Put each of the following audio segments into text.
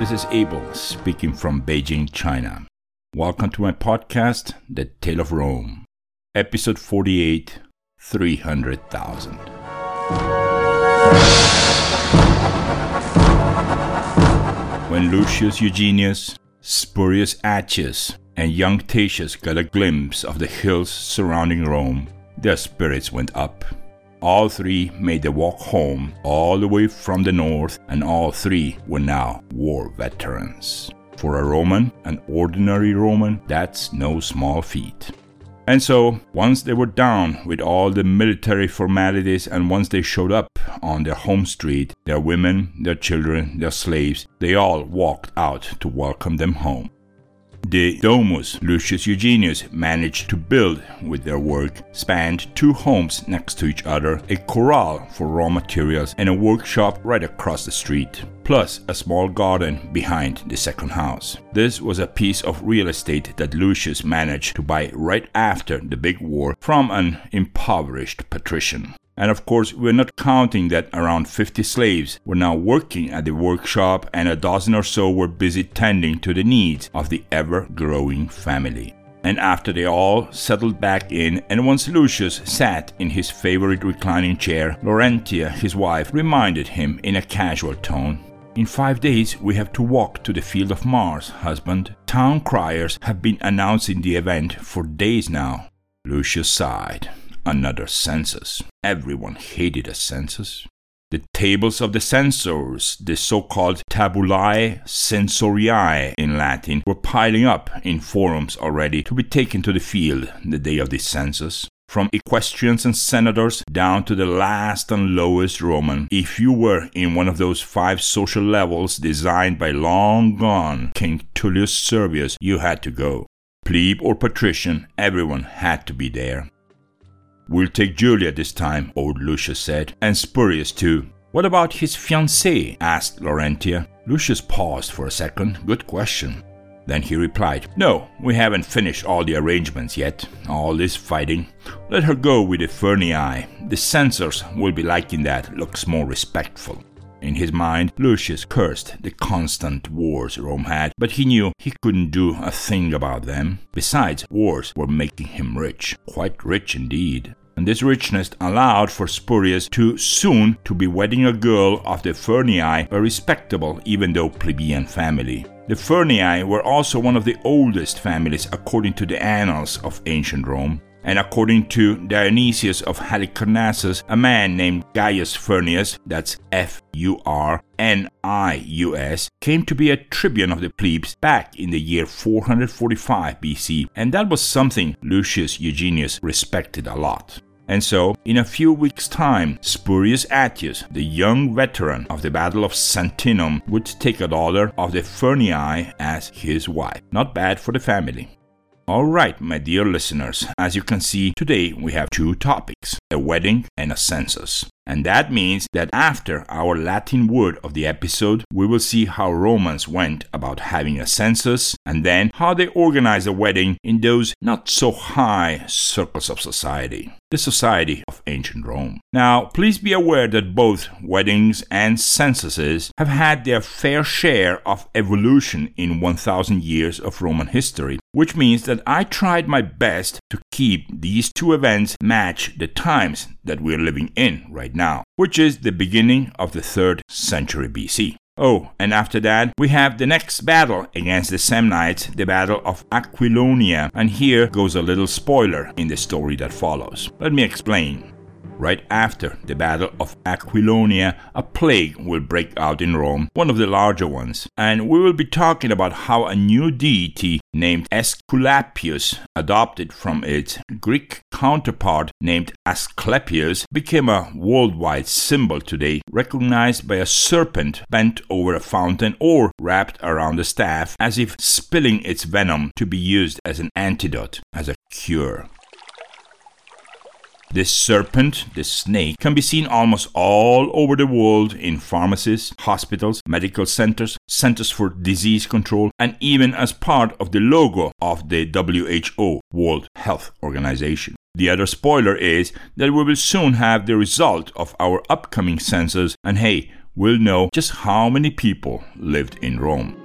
This is Abel speaking from Beijing, China. Welcome to my podcast, The Tale of Rome, episode 48 300,000. When Lucius Eugenius, Spurius Attius, and young Tatius got a glimpse of the hills surrounding Rome, their spirits went up. All three made the walk home all the way from the north, and all three were now war veterans. For a Roman, an ordinary Roman, that's no small feat. And so, once they were down with all the military formalities, and once they showed up on their home street, their women, their children, their slaves, they all walked out to welcome them home. The domus Lucius Eugenius managed to build with their work spanned two homes next to each other, a corral for raw materials, and a workshop right across the street, plus a small garden behind the second house. This was a piece of real estate that Lucius managed to buy right after the big war from an impoverished patrician. And of course, we're not counting that around 50 slaves were now working at the workshop and a dozen or so were busy tending to the needs of the ever growing family. And after they all settled back in, and once Lucius sat in his favorite reclining chair, Laurentia, his wife, reminded him in a casual tone In five days we have to walk to the field of Mars, husband. Town criers have been announcing the event for days now. Lucius sighed another census. Everyone hated a census. The tables of the censors, the so called tabulae censoriae in Latin, were piling up in forums already to be taken to the field the day of the census. From equestrians and senators down to the last and lowest Roman, if you were in one of those five social levels designed by long gone King Tullius Servius, you had to go. Plebe or patrician, everyone had to be there. We'll take Julia this time, old Lucius said, and Spurius too. What about his fiancée? asked Laurentia. Lucius paused for a second. Good question. Then he replied, No, we haven't finished all the arrangements yet. All this fighting. Let her go with the Furnii. The censors will be liking that, looks more respectful. In his mind, Lucius cursed the constant wars Rome had, but he knew he couldn't do a thing about them. Besides, wars were making him rich, quite rich indeed and this richness allowed for Spurius to soon to be wedding a girl of the Furnii, a respectable even though plebeian family. The Furnii were also one of the oldest families according to the annals of ancient Rome. And according to Dionysius of Halicarnassus, a man named Gaius Furnius, that's F U R N I U S, came to be a tribune of the plebes back in the year 445 BC, and that was something Lucius Eugenius respected a lot. And so, in a few weeks' time, Spurius Attius, the young veteran of the Battle of Sentinum, would take a daughter of the Furnii as his wife. Not bad for the family. Alright, my dear listeners, as you can see, today we have two topics a wedding and a census. And that means that after our Latin word of the episode, we will see how Romans went about having a census and then how they organized a wedding in those not so high circles of society, the society of ancient Rome. Now, please be aware that both weddings and censuses have had their fair share of evolution in 1000 years of Roman history, which means that I tried my best to keep these two events match the times that we're living in right now, which is the beginning of the 3rd century BC. Oh, and after that, we have the next battle against the Samnites, the Battle of Aquilonia, and here goes a little spoiler in the story that follows. Let me explain. Right after the Battle of Aquilonia, a plague will break out in Rome, one of the larger ones, and we will be talking about how a new deity named Aesculapius, adopted from its Greek counterpart named Asclepius, became a worldwide symbol today, recognized by a serpent bent over a fountain or wrapped around a staff as if spilling its venom to be used as an antidote, as a cure. This serpent, this snake, can be seen almost all over the world in pharmacies, hospitals, medical centers, centers for disease control, and even as part of the logo of the WHO, World Health Organization. The other spoiler is that we will soon have the result of our upcoming census, and hey, we'll know just how many people lived in Rome.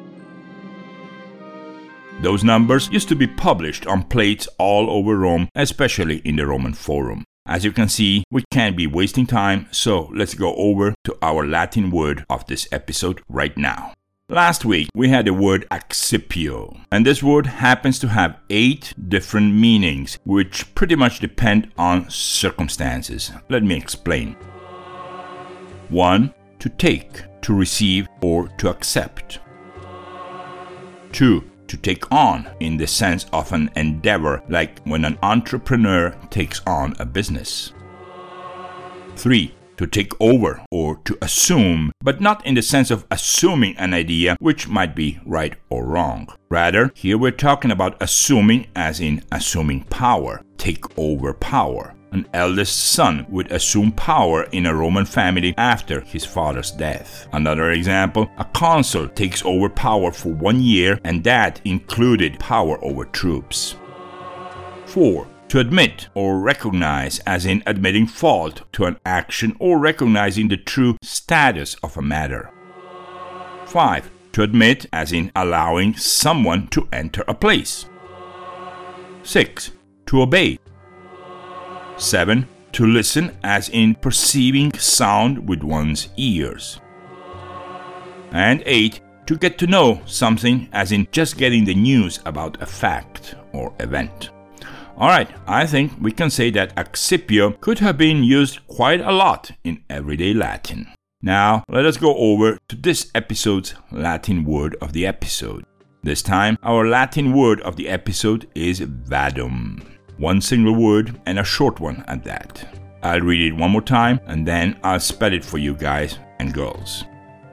Those numbers used to be published on plates all over Rome, especially in the Roman Forum. As you can see, we can't be wasting time, so let's go over to our Latin word of this episode right now. Last week we had the word accipio, and this word happens to have eight different meanings, which pretty much depend on circumstances. Let me explain. 1. To take, to receive, or to accept. 2 to take on in the sense of an endeavor, like when an entrepreneur takes on a business. 3. To take over or to assume, but not in the sense of assuming an idea which might be right or wrong. Rather, here we're talking about assuming as in assuming power, take over power an eldest son would assume power in a Roman family after his father's death. Another example, a consul takes over power for one year, and that included power over troops. 4. To admit or recognize, as in admitting fault to an action or recognizing the true status of a matter. 5. To admit, as in allowing someone to enter a place. 6. To obey, 7. To listen, as in perceiving sound with one's ears. And 8. To get to know something, as in just getting the news about a fact or event. Alright, I think we can say that accipio could have been used quite a lot in everyday Latin. Now, let us go over to this episode's Latin word of the episode. This time, our Latin word of the episode is vadum. One single word and a short one at that. I'll read it one more time and then I'll spell it for you guys and girls.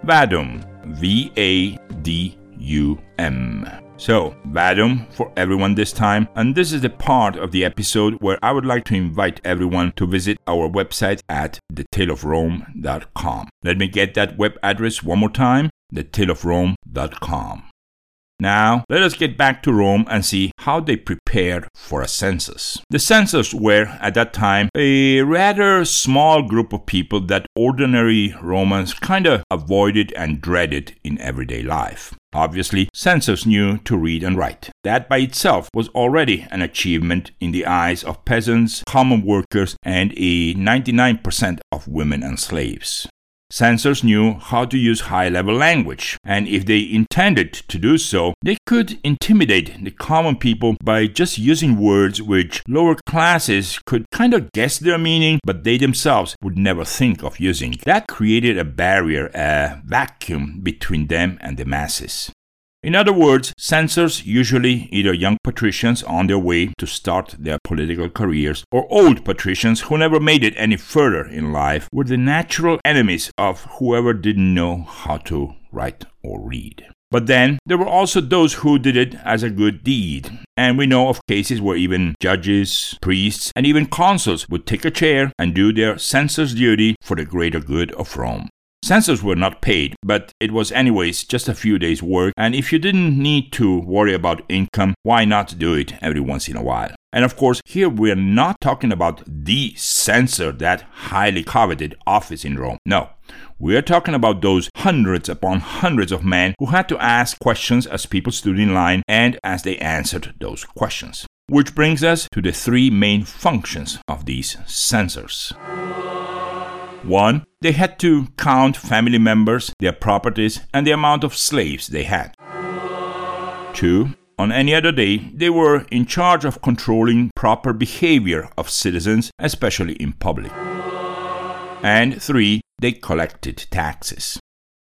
Vadum. V A D U M. So, Vadum for everyone this time, and this is the part of the episode where I would like to invite everyone to visit our website at thetaleofrome.com. Let me get that web address one more time thetaleofrome.com. Now, let us get back to Rome and see how they prepared for a censors. The censors were, at that time, a rather small group of people that ordinary Romans kind of avoided and dreaded in everyday life. Obviously, census knew to read and write. That by itself was already an achievement in the eyes of peasants, common workers, and a 99% of women and slaves. Censors knew how to use high level language, and if they intended to do so, they could intimidate the common people by just using words which lower classes could kind of guess their meaning, but they themselves would never think of using. That created a barrier, a vacuum between them and the masses. In other words, censors, usually either young patricians on their way to start their political careers, or old patricians who never made it any further in life, were the natural enemies of whoever didn't know how to write or read. But then there were also those who did it as a good deed. And we know of cases where even judges, priests, and even consuls would take a chair and do their censor's duty for the greater good of Rome. Censors were not paid, but it was anyways just a few days' work, and if you didn't need to worry about income, why not do it every once in a while? And of course, here we're not talking about the censor, that highly coveted office in Rome. No. We're talking about those hundreds upon hundreds of men who had to ask questions as people stood in line and as they answered those questions. Which brings us to the three main functions of these censors. One, they had to count family members, their properties, and the amount of slaves they had. Two, on any other day, they were in charge of controlling proper behavior of citizens, especially in public. And three, they collected taxes.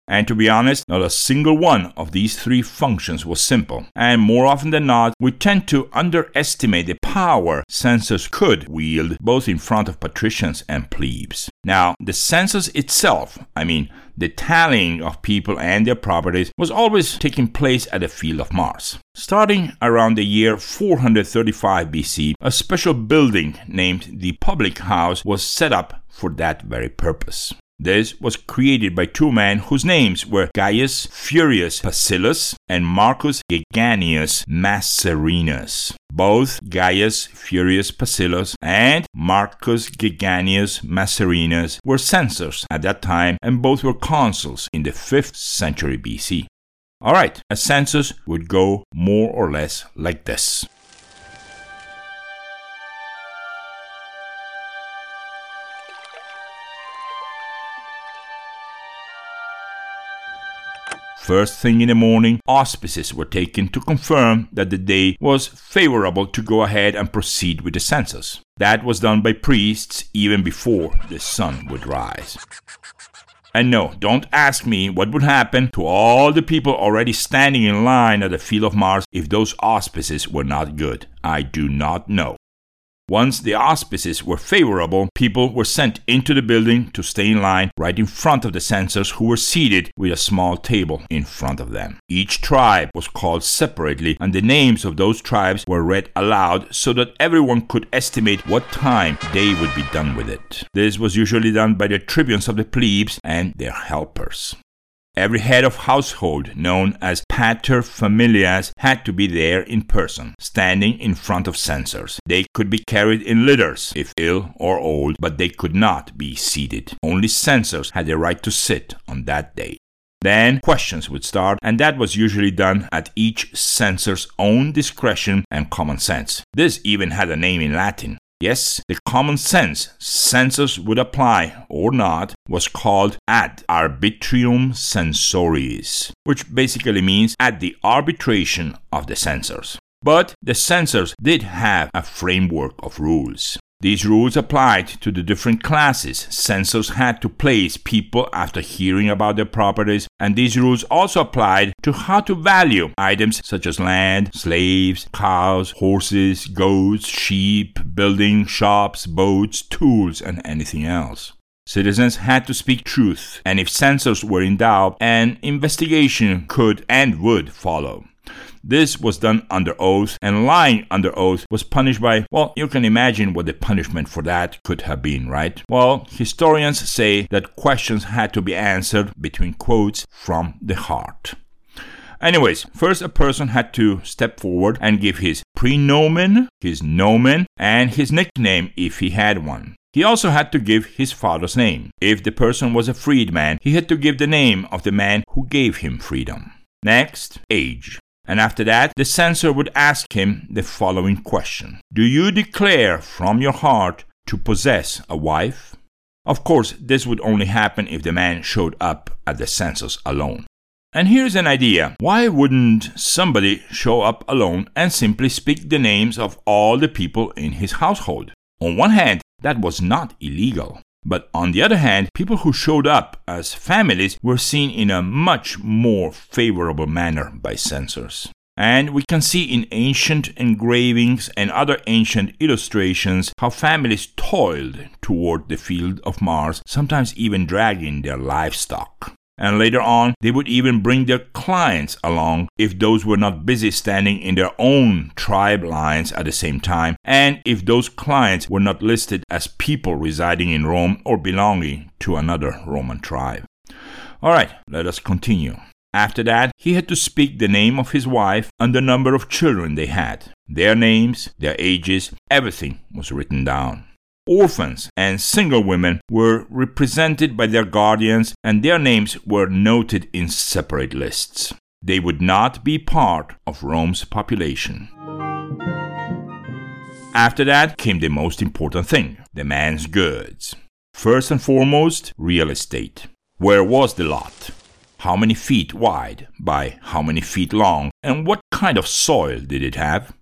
And to be honest, not a single one of these three functions was simple. And more often than not, we tend to underestimate the power censors could wield both in front of patricians and plebes. Now, the census itself, I mean, the tallying of people and their properties, was always taking place at the field of Mars. Starting around the year 435 BC, a special building named the Public House was set up for that very purpose. This was created by two men whose names were Gaius Furius Pacilus and Marcus Geganius Macerinus. Both Gaius Furius Pacilus and Marcus Geganius Macerinus were censors at that time, and both were consuls in the 5th century BC. Alright, a census would go more or less like this. First thing in the morning, auspices were taken to confirm that the day was favorable to go ahead and proceed with the census. That was done by priests even before the sun would rise. And no, don't ask me what would happen to all the people already standing in line at the Field of Mars if those auspices were not good. I do not know. Once the auspices were favorable, people were sent into the building to stay in line right in front of the censors who were seated with a small table in front of them. Each tribe was called separately and the names of those tribes were read aloud so that everyone could estimate what time they would be done with it. This was usually done by the tribunes of the plebes and their helpers. Every head of household, known as pater familias, had to be there in person, standing in front of censors. They could be carried in litters if ill or old, but they could not be seated. Only censors had the right to sit on that day. Then questions would start, and that was usually done at each censor's own discretion and common sense. This even had a name in Latin. Yes, the common sense census would apply or not was called ad arbitrium censoris, which basically means at the arbitration of the censors. But the censors did have a framework of rules. These rules applied to the different classes. Censors had to place people after hearing about their properties, and these rules also applied to how to value items such as land, slaves, cows, horses, goats, sheep, buildings, shops, boats, tools, and anything else. Citizens had to speak truth, and if censors were in doubt, an investigation could and would follow. This was done under oath, and lying under oath was punished by, well, you can imagine what the punishment for that could have been, right? Well, historians say that questions had to be answered between quotes from the heart. Anyways, first a person had to step forward and give his prenomen, his nomen, and his nickname if he had one. He also had to give his father's name. If the person was a freedman, he had to give the name of the man who gave him freedom. Next, age. And after that, the censor would ask him the following question Do you declare from your heart to possess a wife? Of course, this would only happen if the man showed up at the census alone. And here's an idea why wouldn't somebody show up alone and simply speak the names of all the people in his household? On one hand, that was not illegal. But on the other hand, people who showed up as families were seen in a much more favorable manner by censors. And we can see in ancient engravings and other ancient illustrations how families toiled toward the field of Mars, sometimes even dragging their livestock. And later on, they would even bring their clients along if those were not busy standing in their own tribe lines at the same time, and if those clients were not listed as people residing in Rome or belonging to another Roman tribe. Alright, let us continue. After that, he had to speak the name of his wife and the number of children they had. Their names, their ages, everything was written down. Orphans and single women were represented by their guardians, and their names were noted in separate lists. They would not be part of Rome's population. After that came the most important thing the man's goods. First and foremost, real estate. Where was the lot? How many feet wide by how many feet long? And what kind of soil did it have?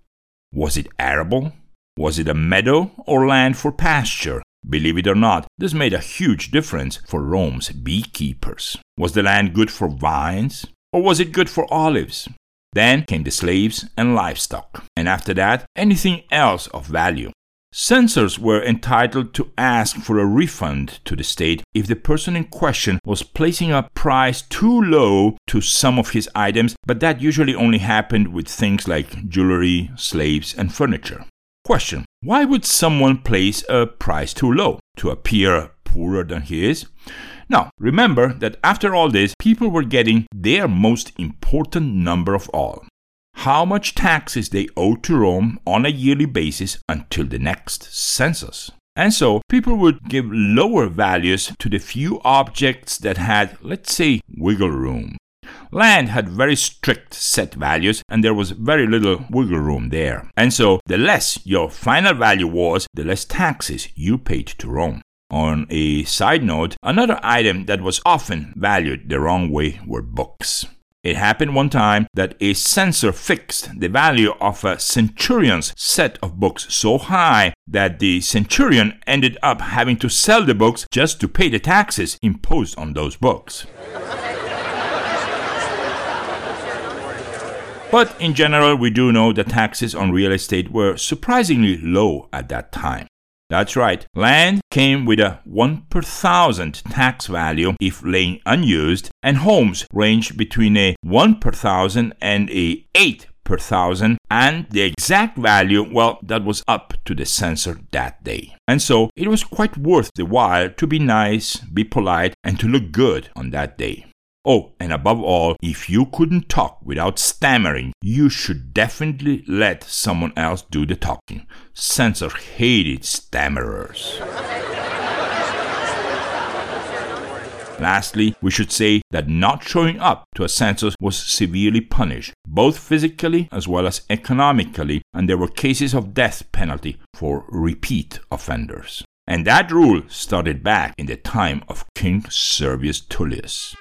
Was it arable? Was it a meadow or land for pasture? Believe it or not, this made a huge difference for Rome's beekeepers. Was the land good for vines or was it good for olives? Then came the slaves and livestock, and after that, anything else of value. Censors were entitled to ask for a refund to the state if the person in question was placing a price too low to some of his items, but that usually only happened with things like jewelry, slaves, and furniture. Question Why would someone place a price too low? To appear poorer than he is? Now, remember that after all this, people were getting their most important number of all how much taxes they owed to Rome on a yearly basis until the next census. And so people would give lower values to the few objects that had, let's say, wiggle room. Land had very strict set values, and there was very little wiggle room there. And so, the less your final value was, the less taxes you paid to Rome. On a side note, another item that was often valued the wrong way were books. It happened one time that a censor fixed the value of a centurion's set of books so high that the centurion ended up having to sell the books just to pay the taxes imposed on those books. But in general, we do know that taxes on real estate were surprisingly low at that time. That's right. Land came with a 1 per thousand tax value if laying unused, and homes ranged between a 1 per thousand and a 8 per thousand, and the exact value, well, that was up to the censor that day. And so it was quite worth the while to be nice, be polite, and to look good on that day. Oh, and above all, if you couldn't talk without stammering, you should definitely let someone else do the talking. Censor hated stammerers. Lastly, we should say that not showing up to a census was severely punished, both physically as well as economically, and there were cases of death penalty for repeat offenders. And that rule started back in the time of King Servius Tullius.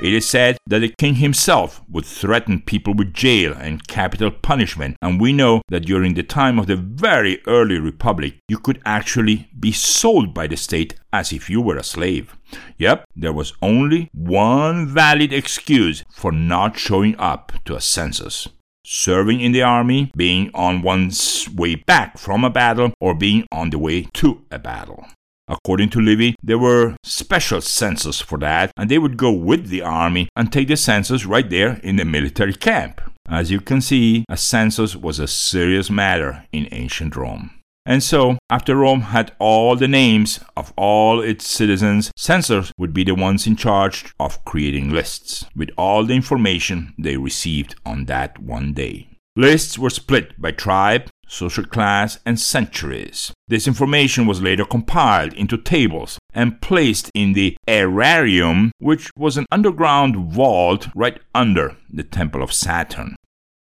It is said that the king himself would threaten people with jail and capital punishment, and we know that during the time of the very early republic, you could actually be sold by the state as if you were a slave. Yep, there was only one valid excuse for not showing up to a census serving in the army, being on one's way back from a battle, or being on the way to a battle. According to Livy, there were special census for that, and they would go with the army and take the census right there in the military camp. As you can see, a census was a serious matter in ancient Rome. And so, after Rome had all the names of all its citizens, censors would be the ones in charge of creating lists with all the information they received on that one day. Lists were split by tribe, social class, and centuries. This information was later compiled into tables and placed in the aerarium, which was an underground vault right under the Temple of Saturn.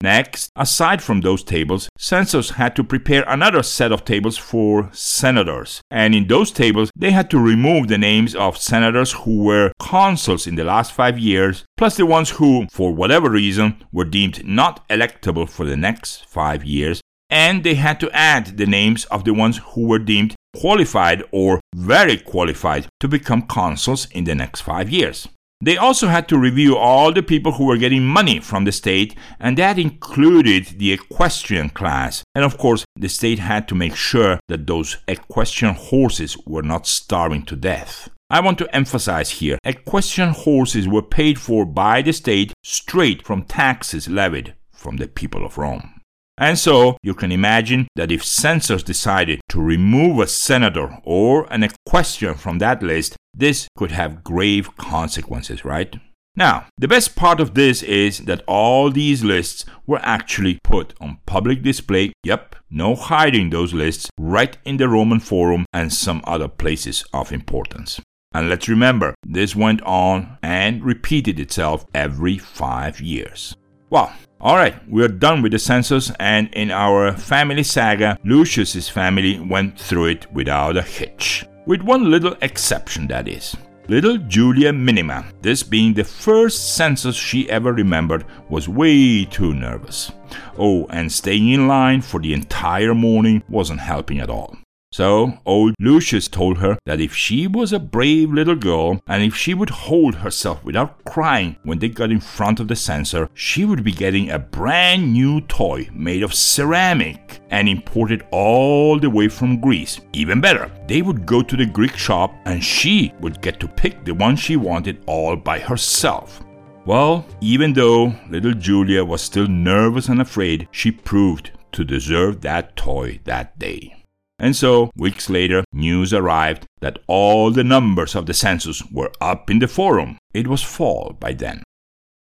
Next, aside from those tables, censors had to prepare another set of tables for senators. And in those tables, they had to remove the names of senators who were consuls in the last five years, plus the ones who, for whatever reason, were deemed not electable for the next five years, and they had to add the names of the ones who were deemed qualified or very qualified to become consuls in the next five years. They also had to review all the people who were getting money from the state, and that included the equestrian class. And of course, the state had to make sure that those equestrian horses were not starving to death. I want to emphasize here equestrian horses were paid for by the state straight from taxes levied from the people of Rome. And so you can imagine that if censors decided to remove a senator or an equestrian from that list, this could have grave consequences, right? Now, the best part of this is that all these lists were actually put on public display. Yep, no hiding those lists right in the Roman Forum and some other places of importance. And let's remember, this went on and repeated itself every five years. Well, alright, we are done with the census, and in our family saga, Lucius's family went through it without a hitch. With one little exception, that is. Little Julia Minima, this being the first census she ever remembered, was way too nervous. Oh, and staying in line for the entire morning wasn't helping at all. So old Lucius told her that if she was a brave little girl and if she would hold herself without crying when they got in front of the censor, she would be getting a brand new toy made of ceramic and imported all the way from Greece. Even better, they would go to the Greek shop and she would get to pick the one she wanted all by herself. Well, even though little Julia was still nervous and afraid, she proved to deserve that toy that day. And so, weeks later, news arrived that all the numbers of the census were up in the forum. It was fall by then.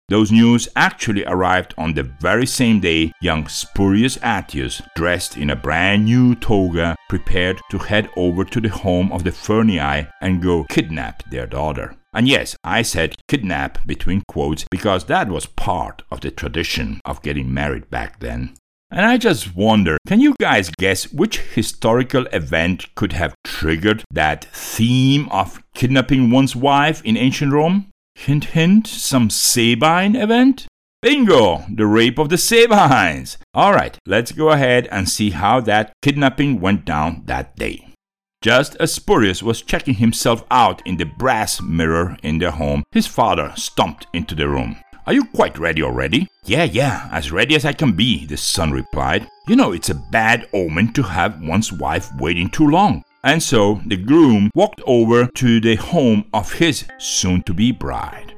Those news actually arrived on the very same day young Spurius Attius, dressed in a brand new toga, prepared to head over to the home of the Furnii and go kidnap their daughter. And yes, I said kidnap between quotes because that was part of the tradition of getting married back then. And I just wonder can you guys guess which historical event could have triggered that theme of kidnapping one's wife in ancient Rome? Hint, hint, some Sabine event? Bingo! The rape of the Sabines! Alright, let's go ahead and see how that kidnapping went down that day. Just as Spurius was checking himself out in the brass mirror in their home, his father stomped into the room. Are you quite ready already? Yeah, yeah, as ready as I can be, the son replied. You know, it's a bad omen to have one's wife waiting too long. And so the groom walked over to the home of his soon to be bride.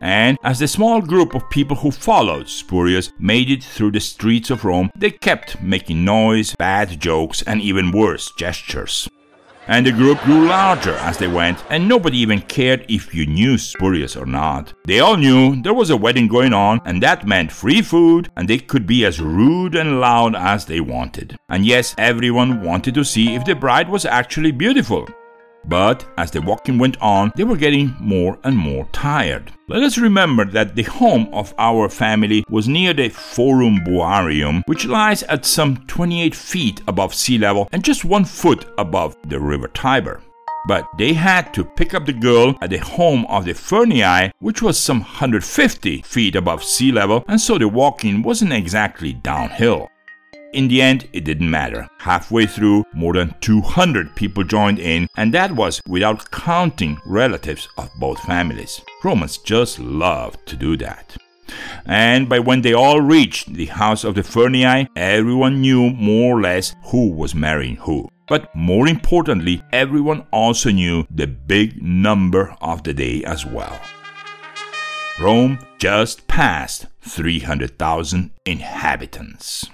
And as the small group of people who followed Spurius made it through the streets of Rome, they kept making noise, bad jokes, and even worse gestures. And the group grew larger as they went, and nobody even cared if you knew Spurius or not. They all knew there was a wedding going on, and that meant free food, and they could be as rude and loud as they wanted. And yes, everyone wanted to see if the bride was actually beautiful. But as the walking went on, they were getting more and more tired. Let us remember that the home of our family was near the Forum Boarium, which lies at some 28 feet above sea level and just one foot above the river Tiber. But they had to pick up the girl at the home of the Furnii, which was some 150 feet above sea level, and so the walking wasn't exactly downhill. In the end, it didn't matter. Halfway through, more than 200 people joined in, and that was without counting relatives of both families. Romans just loved to do that. And by when they all reached the house of the Furnii, everyone knew more or less who was marrying who. But more importantly, everyone also knew the big number of the day as well. Rome just passed 300,000 inhabitants.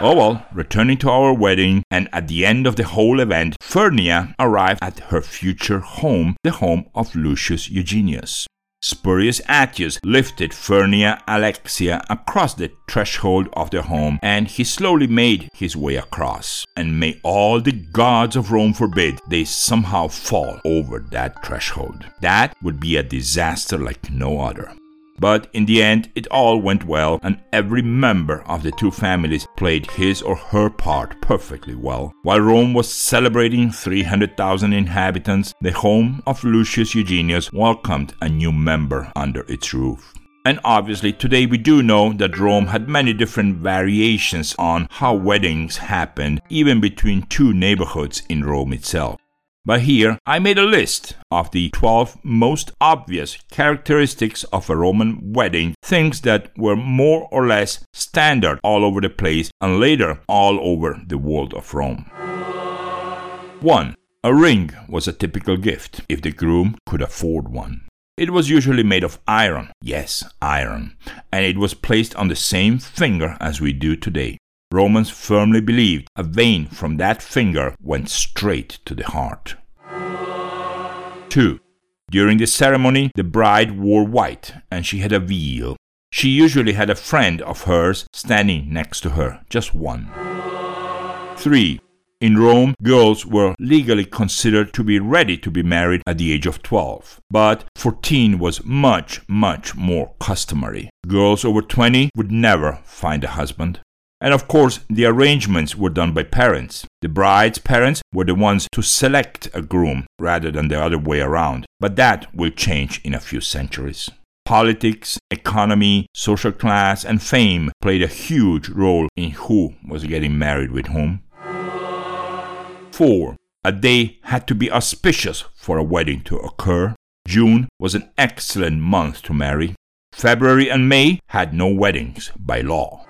Oh well, returning to our wedding, and at the end of the whole event, Furnia arrived at her future home, the home of Lucius Eugenius. Spurius Attius lifted Furnia Alexia across the threshold of their home, and he slowly made his way across. And may all the gods of Rome forbid they somehow fall over that threshold. That would be a disaster like no other. But in the end, it all went well, and every member of the two families played his or her part perfectly well. While Rome was celebrating 300,000 inhabitants, the home of Lucius Eugenius welcomed a new member under its roof. And obviously, today we do know that Rome had many different variations on how weddings happened, even between two neighborhoods in Rome itself. But here I made a list of the 12 most obvious characteristics of a Roman wedding, things that were more or less standard all over the place and later all over the world of Rome. 1. A ring was a typical gift if the groom could afford one. It was usually made of iron, yes, iron, and it was placed on the same finger as we do today. Romans firmly believed a vein from that finger went straight to the heart. 2. During the ceremony, the bride wore white and she had a veil. She usually had a friend of hers standing next to her, just one. 3. In Rome, girls were legally considered to be ready to be married at the age of 12, but 14 was much, much more customary. Girls over 20 would never find a husband. And of course, the arrangements were done by parents. The bride's parents were the ones to select a groom rather than the other way around. But that will change in a few centuries. Politics, economy, social class, and fame played a huge role in who was getting married with whom. 4. A day had to be auspicious for a wedding to occur. June was an excellent month to marry. February and May had no weddings by law.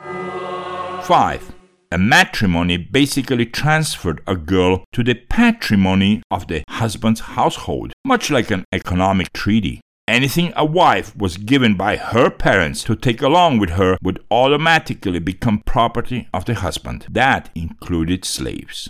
5. A matrimony basically transferred a girl to the patrimony of the husband's household, much like an economic treaty. anything a wife was given by her parents to take along with her would automatically become property of the husband. That included slaves.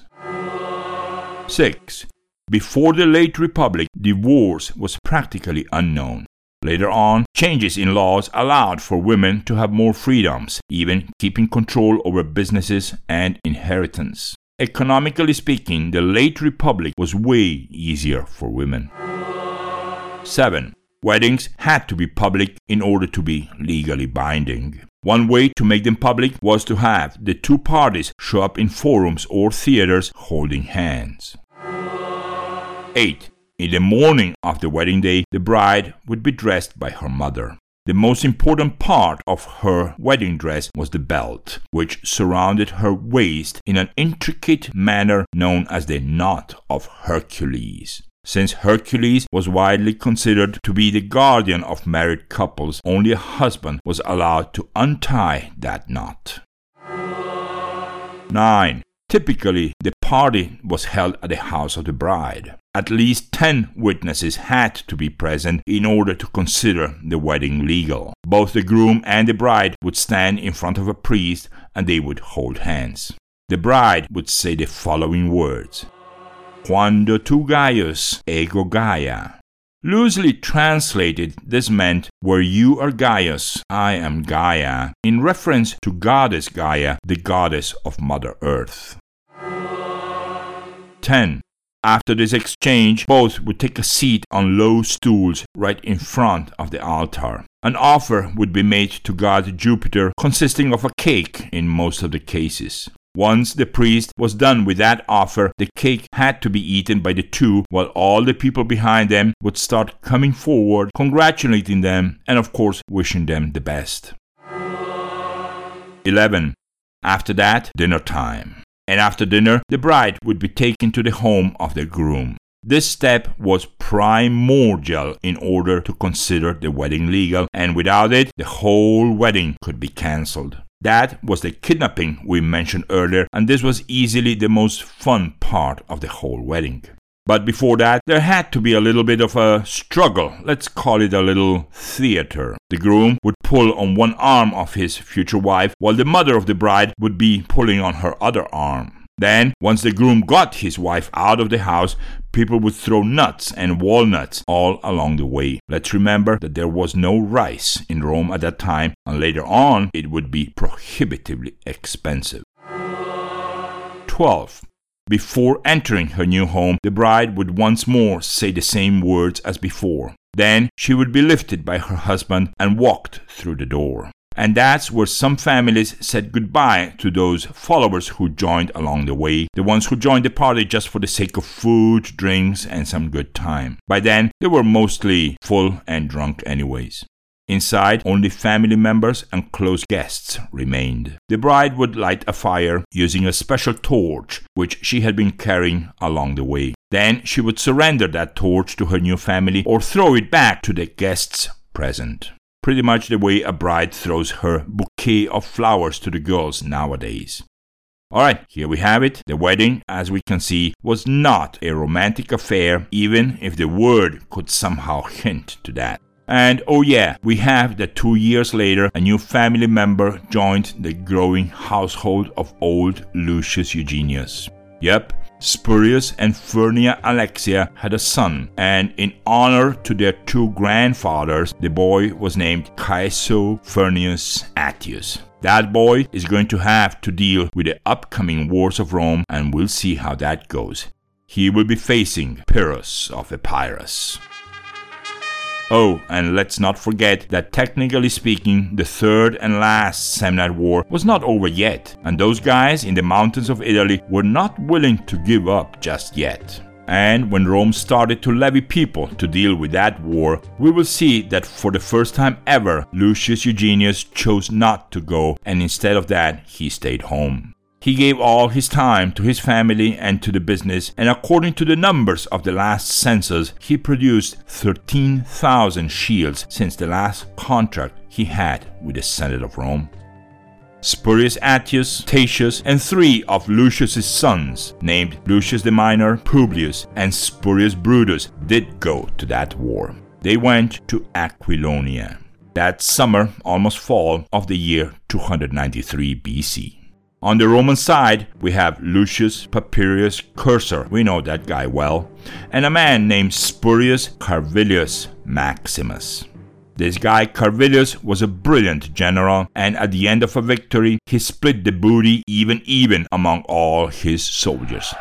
6. Before the late Republic, divorce was practically unknown. Later on, changes in laws allowed for women to have more freedoms, even keeping control over businesses and inheritance. Economically speaking, the late Republic was way easier for women. 7. Weddings had to be public in order to be legally binding. One way to make them public was to have the two parties show up in forums or theaters holding hands. 8. In the morning of the wedding day, the bride would be dressed by her mother. The most important part of her wedding dress was the belt, which surrounded her waist in an intricate manner known as the knot of Hercules. Since Hercules was widely considered to be the guardian of married couples, only a husband was allowed to untie that knot. 9. Typically, the party was held at the house of the bride. At least 10 witnesses had to be present in order to consider the wedding legal. Both the groom and the bride would stand in front of a priest and they would hold hands. The bride would say the following words Quando tu Gaius ego Gaia. Loosely translated, this meant, Where you are Gaius, I am Gaia, in reference to goddess Gaia, the goddess of Mother Earth. 10. After this exchange, both would take a seat on low stools right in front of the altar. An offer would be made to god Jupiter, consisting of a cake in most of the cases. Once the priest was done with that offer, the cake had to be eaten by the two, while all the people behind them would start coming forward, congratulating them, and of course, wishing them the best. 11. After that, dinner time. And after dinner, the bride would be taken to the home of the groom. This step was primordial in order to consider the wedding legal, and without it, the whole wedding could be cancelled. That was the kidnapping we mentioned earlier, and this was easily the most fun part of the whole wedding. But before that, there had to be a little bit of a struggle. Let's call it a little theater. The groom would pull on one arm of his future wife, while the mother of the bride would be pulling on her other arm. Then, once the groom got his wife out of the house, people would throw nuts and walnuts all along the way. Let's remember that there was no rice in Rome at that time, and later on it would be prohibitively expensive. 12. Before entering her new home, the bride would once more say the same words as before. Then she would be lifted by her husband and walked through the door. And that's where some families said goodbye to those followers who joined along the way, the ones who joined the party just for the sake of food, drinks, and some good time. By then, they were mostly full and drunk, anyways. Inside, only family members and close guests remained. The bride would light a fire using a special torch which she had been carrying along the way. Then she would surrender that torch to her new family or throw it back to the guests present pretty much the way a bride throws her bouquet of flowers to the girls nowadays. Alright, here we have it. The wedding, as we can see, was not a romantic affair, even if the word could somehow hint to that. And oh, yeah, we have that two years later, a new family member joined the growing household of old Lucius Eugenius. Yep, Spurius and Furnia Alexia had a son, and in honor to their two grandfathers, the boy was named Caeso Furnius Attius. That boy is going to have to deal with the upcoming wars of Rome, and we'll see how that goes. He will be facing Pyrrhus of Epirus. Oh, and let's not forget that technically speaking, the third and last Samnite War was not over yet, and those guys in the mountains of Italy were not willing to give up just yet. And when Rome started to levy people to deal with that war, we will see that for the first time ever, Lucius Eugenius chose not to go, and instead of that, he stayed home. He gave all his time to his family and to the business, and according to the numbers of the last census, he produced 13,000 shields since the last contract he had with the Senate of Rome. Spurius Attius, Tatius, and three of Lucius's sons, named Lucius the Minor, Publius, and Spurius Brutus, did go to that war. They went to Aquilonia. That summer, almost fall, of the year 293 BC. On the Roman side, we have Lucius Papirius Cursor, we know that guy well, and a man named Spurius Carvilius Maximus. This guy Carvilius was a brilliant general, and at the end of a victory, he split the booty even even among all his soldiers.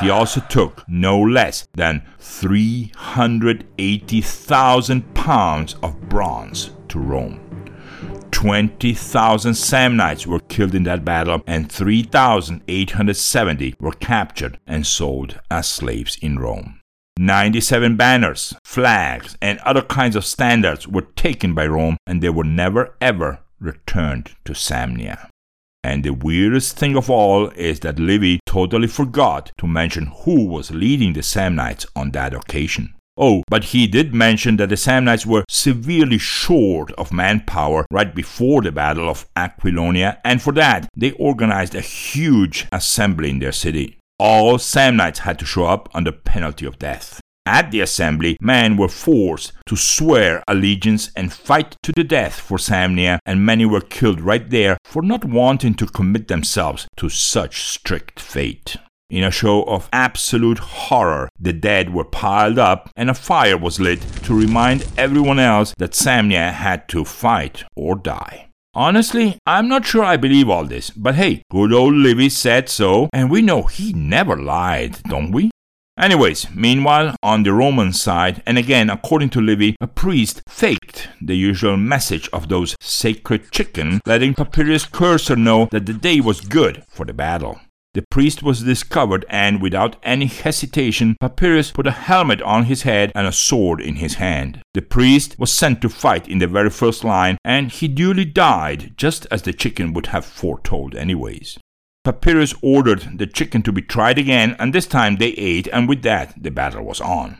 He also took no less than 380,000 pounds of bronze to Rome. 20,000 Samnites were killed in that battle, and 3,870 were captured and sold as slaves in Rome. 97 banners, flags, and other kinds of standards were taken by Rome, and they were never ever returned to Samnia. And the weirdest thing of all is that Livy totally forgot to mention who was leading the Samnites on that occasion. Oh, but he did mention that the Samnites were severely short of manpower right before the Battle of Aquilonia, and for that, they organized a huge assembly in their city. All Samnites had to show up under penalty of death. At the assembly, men were forced to swear allegiance and fight to the death for Samnia, and many were killed right there for not wanting to commit themselves to such strict fate. In a show of absolute horror, the dead were piled up and a fire was lit to remind everyone else that Samnia had to fight or die. Honestly, I'm not sure I believe all this, but hey, good old Livy said so, and we know he never lied, don't we? Anyways, meanwhile, on the Roman side, and again according to Livy, a priest faked the usual message of those sacred chicken, letting Papirius Cursor know that the day was good for the battle. The priest was discovered, and without any hesitation, Papirius put a helmet on his head and a sword in his hand. The priest was sent to fight in the very first line, and he duly died, just as the chicken would have foretold, anyways. Papirius ordered the chicken to be tried again, and this time they ate, and with that, the battle was on.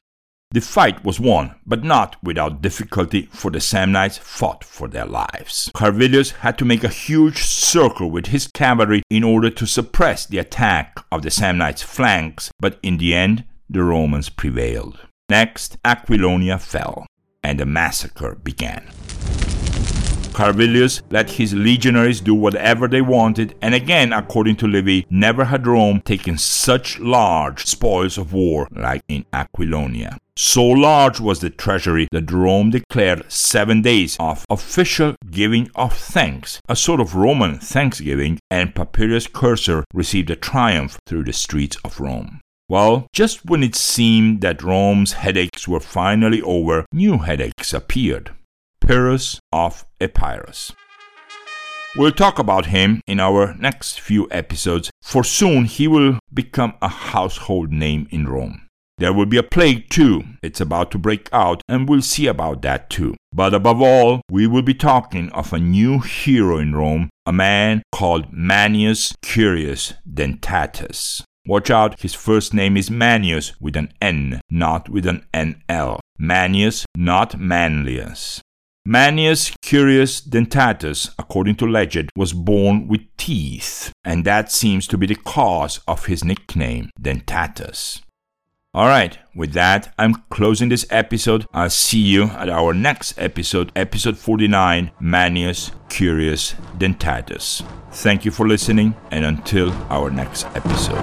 The fight was won, but not without difficulty, for the Samnites fought for their lives. Carvilius had to make a huge circle with his cavalry in order to suppress the attack of the Samnites' flanks, but in the end, the Romans prevailed. Next, Aquilonia fell, and the massacre began. Carvilius let his legionaries do whatever they wanted, and again, according to Livy, never had Rome taken such large spoils of war like in Aquilonia. So large was the treasury that Rome declared seven days of official giving of thanks, a sort of Roman thanksgiving, and Papirius Cursor received a triumph through the streets of Rome. Well, just when it seemed that Rome's headaches were finally over, new headaches appeared. Pyrrhus of Epirus. We'll talk about him in our next few episodes, for soon he will become a household name in Rome. There will be a plague too. It's about to break out, and we'll see about that too. But above all, we will be talking of a new hero in Rome, a man called Manius Curius Dentatus. Watch out, his first name is Manius with an N, not with an NL. Manius, not Manlius. Manius Curius Dentatus, according to legend, was born with teeth, and that seems to be the cause of his nickname, Dentatus. Alright, with that, I'm closing this episode. I'll see you at our next episode, episode 49 Manius Curius Dentatus. Thank you for listening, and until our next episode.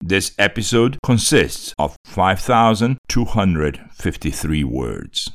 This episode consists of 5,253 words.